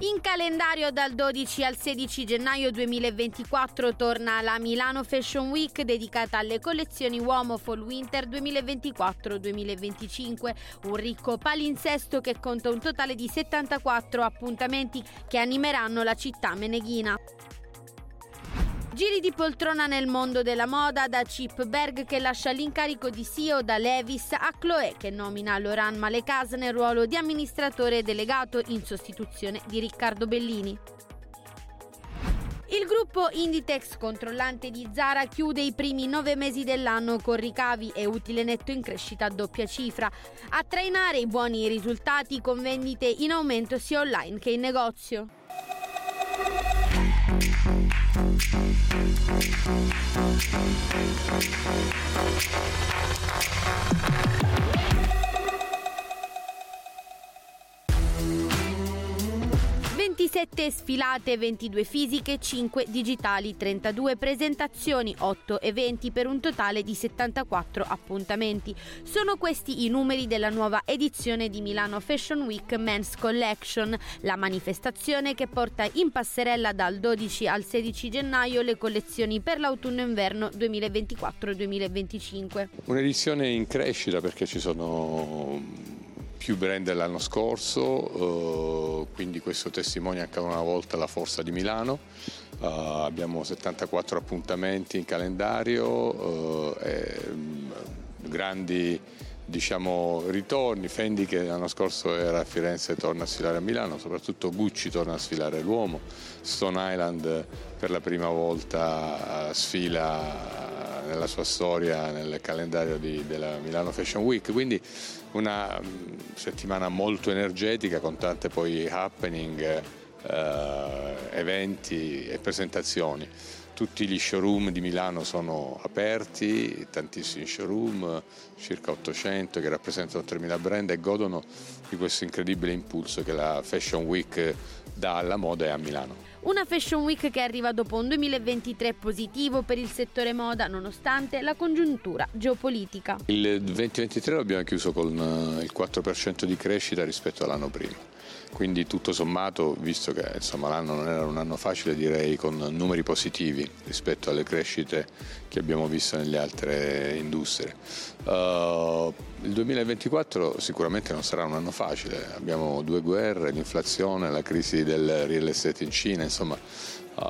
In calendario dal 12 al 16 gennaio 2024 torna la Milano Fashion Week dedicata alle collezioni uomo Fall Winter 2024-2025, un ricco palinsesto che conta un totale di 74 appuntamenti che animeranno la città meneghina. Giri di poltrona nel mondo della moda da Chip Berg che lascia l'incarico di CEO da Levis a Chloé che nomina Laurent Malekaz nel ruolo di amministratore delegato in sostituzione di Riccardo Bellini. Il gruppo Inditex, controllante di Zara, chiude i primi nove mesi dell'anno con ricavi e utile netto in crescita a doppia cifra. A trainare i buoni risultati con vendite in aumento sia online che in negozio. Thank you. 27 sfilate, 22 fisiche, 5 digitali, 32 presentazioni, 8 eventi per un totale di 74 appuntamenti. Sono questi i numeri della nuova edizione di Milano Fashion Week Men's Collection, la manifestazione che porta in passerella dal 12 al 16 gennaio le collezioni per l'autunno-inverno 2024-2025. Un'edizione in crescita perché ci sono più brand dell'anno scorso, eh, quindi questo testimonia ancora una volta la forza di Milano. Uh, abbiamo 74 appuntamenti in calendario, uh, e, um, grandi diciamo, ritorni, Fendi che l'anno scorso era a Firenze torna a sfilare a Milano, soprattutto Gucci torna a sfilare l'uomo, Stone Island per la prima volta sfila nella sua storia nel calendario di, della Milano Fashion Week, quindi una mm, settimana molto energetica con tante poi happening, eh, eventi e presentazioni. Tutti gli showroom di Milano sono aperti, tantissimi showroom, circa 800 che rappresentano 3.000 brand e godono di questo incredibile impulso che la Fashion Week dà alla moda e a Milano. Una Fashion Week che arriva dopo un 2023 positivo per il settore moda nonostante la congiuntura geopolitica. Il 2023 lo abbiamo chiuso con eh, il 4% di crescita rispetto all'anno prima quindi tutto sommato, visto che insomma, l'anno non era un anno facile, direi con numeri positivi rispetto alle crescite che abbiamo visto nelle altre industrie. Uh, il 2024 sicuramente non sarà un anno facile, abbiamo due guerre, l'inflazione, la crisi del real estate in Cina, insomma uh,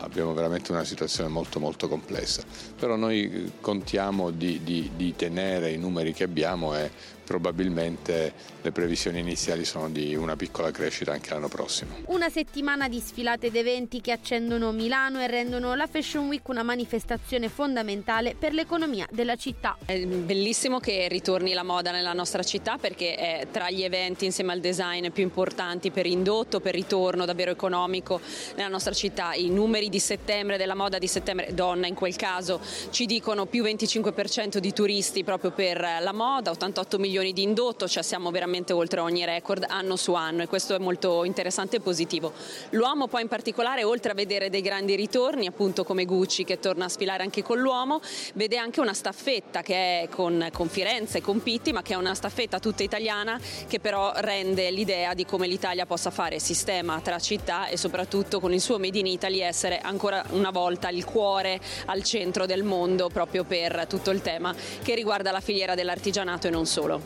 abbiamo veramente una situazione molto molto complessa, però noi contiamo di, di, di tenere i numeri che abbiamo e probabilmente le previsioni iniziali sono di una piccola crescita anche l'anno prossimo. Una settimana di sfilate ed eventi che accendono Milano e rendono la Fashion Week una manifestazione fondamentale per l'economia della città. È bellissimo che ritorni la moda nella nostra città perché è tra gli eventi insieme al design più importanti per indotto, per ritorno davvero economico nella nostra città. I numeri di settembre, della moda di settembre, donna in quel caso, ci dicono più 25% di turisti proprio per la moda, 88 milioni milioni di indotto, cioè siamo veramente oltre ogni record anno su anno e questo è molto interessante e positivo. L'uomo poi in particolare oltre a vedere dei grandi ritorni appunto come Gucci che torna a sfilare anche con l'uomo, vede anche una staffetta che è con, con Firenze con Pitti ma che è una staffetta tutta italiana che però rende l'idea di come l'Italia possa fare sistema tra città e soprattutto con il suo Made in Italy essere ancora una volta il cuore al centro del mondo proprio per tutto il tema che riguarda la filiera dell'artigianato e non solo.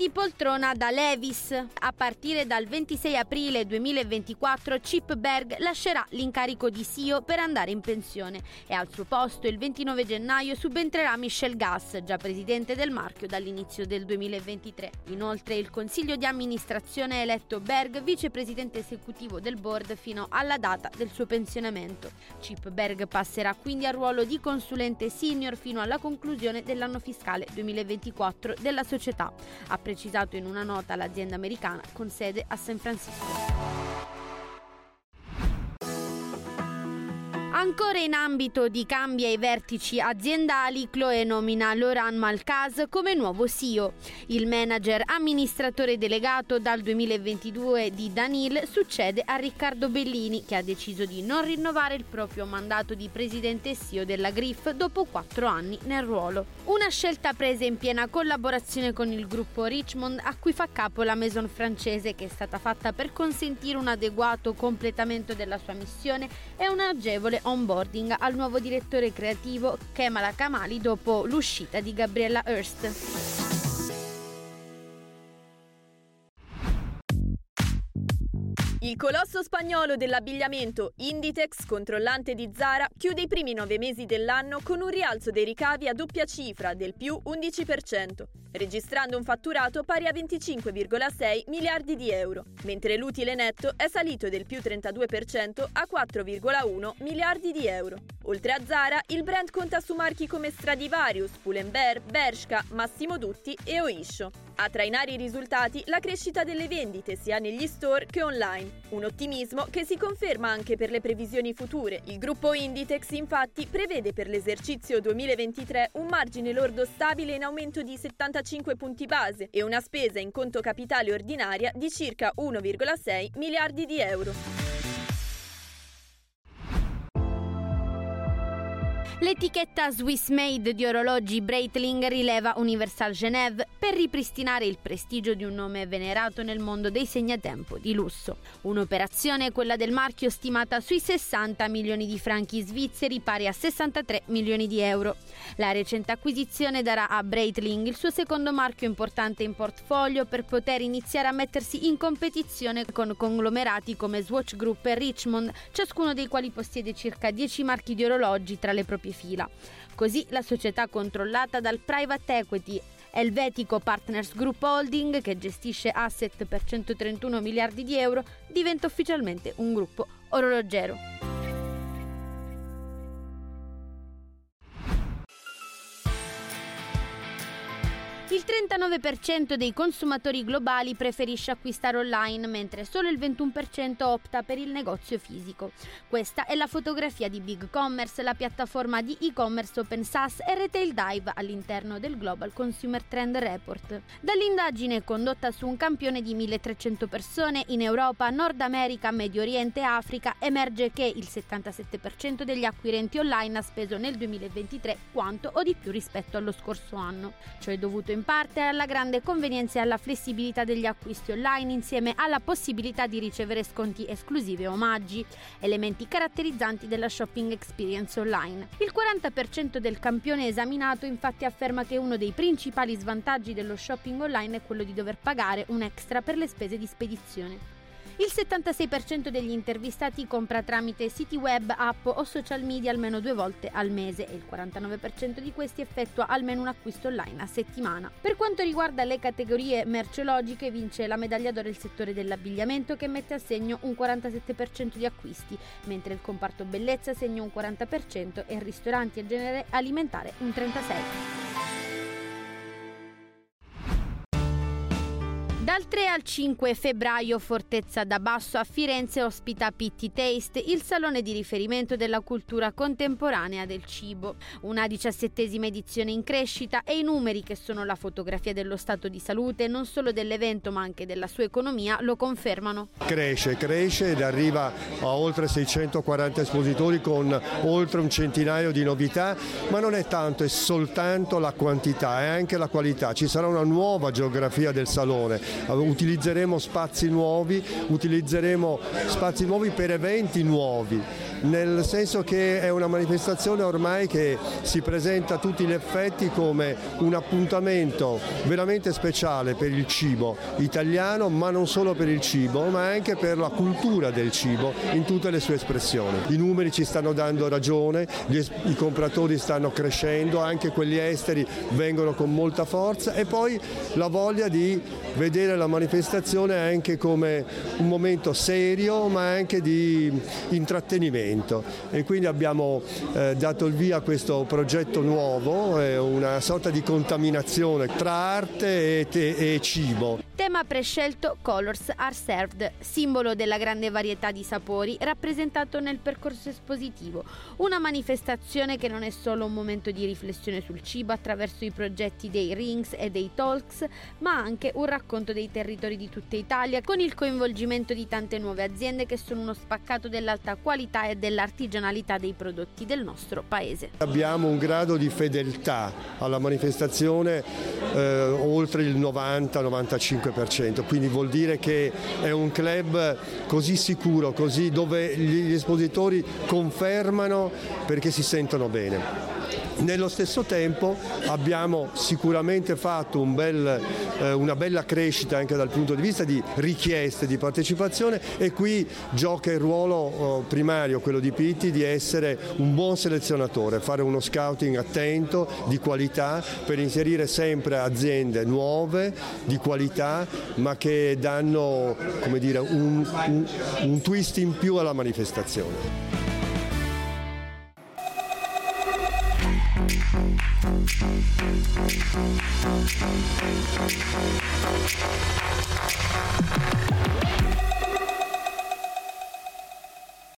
di poltrona da Levis. A partire dal 26 aprile 2024 Chip Berg lascerà l'incarico di CEO per andare in pensione e al suo posto il 29 gennaio subentrerà Michel Gass, già presidente del marchio dall'inizio del 2023. Inoltre il consiglio di amministrazione ha eletto Berg vicepresidente esecutivo del board fino alla data del suo pensionamento. Chip Berg passerà quindi al ruolo di consulente senior fino alla conclusione dell'anno fiscale 2024 della società. A precisato in una nota l'azienda americana con sede a San Francisco. Ancora in ambito di cambi ai vertici aziendali, Chloe nomina Laurent Malcaz come nuovo CEO. Il manager amministratore delegato dal 2022 di Danil succede a Riccardo Bellini che ha deciso di non rinnovare il proprio mandato di presidente CEO della Griff dopo quattro anni nel ruolo. Una scelta presa in piena collaborazione con il gruppo Richmond a cui fa capo la maison francese che è stata fatta per consentire un adeguato completamento della sua missione e un agevole onboarding al nuovo direttore creativo Kemal Kamali dopo l'uscita di Gabriella Hurst. Il colosso spagnolo dell'abbigliamento Inditex, controllante di Zara, chiude i primi nove mesi dell'anno con un rialzo dei ricavi a doppia cifra del più 11%, registrando un fatturato pari a 25,6 miliardi di euro, mentre l'utile netto è salito del più 32% a 4,1 miliardi di euro. Oltre a Zara, il brand conta su marchi come Stradivarius, Pull&Bear, Bershka, Massimo Dutti e Oisho. A trainare i risultati la crescita delle vendite sia negli store che online, un ottimismo che si conferma anche per le previsioni future. Il gruppo Inditex infatti prevede per l'esercizio 2023 un margine lordo stabile in aumento di 75 punti base e una spesa in conto capitale ordinaria di circa 1,6 miliardi di euro. L'etichetta Swiss Made di orologi Breitling rileva Universal Genève per ripristinare il prestigio di un nome venerato nel mondo dei segnatempo di lusso. Un'operazione, quella del marchio, stimata sui 60 milioni di franchi svizzeri, pari a 63 milioni di euro. La recente acquisizione darà a Breitling il suo secondo marchio importante in portfolio per poter iniziare a mettersi in competizione con conglomerati come Swatch Group e Richmond, ciascuno dei quali possiede circa 10 marchi di orologi tra le proprie fila. Così la società controllata dal private equity Elvetico Partners Group Holding, che gestisce asset per 131 miliardi di euro, diventa ufficialmente un gruppo orologero. 39% dei consumatori globali preferisce acquistare online, mentre solo il 21% opta per il negozio fisico. Questa è la fotografia di Big Commerce, la piattaforma di e-commerce open SaaS e Retail Dive all'interno del Global Consumer Trend Report. Dall'indagine condotta su un campione di 1300 persone in Europa, Nord America, Medio Oriente e Africa, emerge che il 77% degli acquirenti online ha speso nel 2023 quanto o di più rispetto allo scorso anno. Ciò è dovuto in in parte alla grande convenienza e alla flessibilità degli acquisti online insieme alla possibilità di ricevere sconti esclusivi e omaggi, elementi caratterizzanti della shopping experience online. Il 40% del campione esaminato infatti afferma che uno dei principali svantaggi dello shopping online è quello di dover pagare un extra per le spese di spedizione. Il 76% degli intervistati compra tramite siti web, app o social media almeno due volte al mese e il 49% di questi effettua almeno un acquisto online a settimana. Per quanto riguarda le categorie merceologiche vince la medaglia d'oro il settore dell'abbigliamento che mette a segno un 47% di acquisti, mentre il comparto bellezza segna un 40% e ristoranti e genere alimentare un 36%. 3 al 5 febbraio Fortezza da Basso a Firenze ospita Pitti Taste, il salone di riferimento della cultura contemporanea del cibo. Una diciassettesima edizione in crescita e i numeri che sono la fotografia dello stato di salute non solo dell'evento ma anche della sua economia lo confermano. Cresce, cresce ed arriva a oltre 640 espositori con oltre un centinaio di novità, ma non è tanto, è soltanto la quantità, è anche la qualità. Ci sarà una nuova geografia del salone utilizzeremo spazi nuovi, utilizzeremo spazi nuovi per eventi nuovi, nel senso che è una manifestazione ormai che si presenta a tutti gli effetti come un appuntamento veramente speciale per il cibo italiano, ma non solo per il cibo, ma anche per la cultura del cibo in tutte le sue espressioni. I numeri ci stanno dando ragione, gli, i compratori stanno crescendo, anche quelli esteri vengono con molta forza e poi la voglia di vedere la manifestazione anche come un momento serio ma anche di intrattenimento e quindi abbiamo eh, dato il via a questo progetto nuovo, eh, una sorta di contaminazione tra arte e, te- e cibo. Tema prescelto Colors Are Served, simbolo della grande varietà di sapori rappresentato nel percorso espositivo. Una manifestazione che non è solo un momento di riflessione sul cibo attraverso i progetti dei rings e dei talks, ma anche un racconto dei territori di tutta Italia con il coinvolgimento di tante nuove aziende che sono uno spaccato dell'alta qualità e dell'artigianalità dei prodotti del nostro paese. Abbiamo un grado di fedeltà alla manifestazione eh, oltre il 90-95% 95%, quindi vuol dire che è un club così sicuro, così dove gli espositori confermano perché si sentono bene. Nello stesso tempo abbiamo sicuramente fatto un bel, eh, una bella crescita anche dal punto di vista di richieste di partecipazione e qui gioca il ruolo oh, primario, quello di Pitti, di essere un buon selezionatore, fare uno scouting attento, di qualità, per inserire sempre aziende nuove, di qualità, ma che danno dire, un, un, un twist in più alla manifestazione. Thank you.